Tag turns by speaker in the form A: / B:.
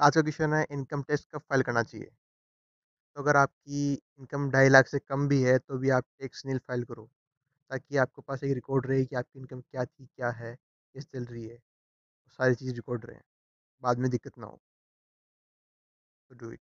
A: आज का क्वेश्चन है, इनकम टैक्स कब फ़ाइल करना चाहिए? तो अगर आपकी इनकम ढाई लाख से कम भी है तो भी आप टैक्स नील फ़ाइल करो, ताकि आपके पास एक रिकॉर्ड रहे कि आपकी इनकम क्या थी, क्या है, किस चल रही है, सारी चीज़ रिकॉर्ड रहे, बाद में दिक्कत ना हो। तो डू इट।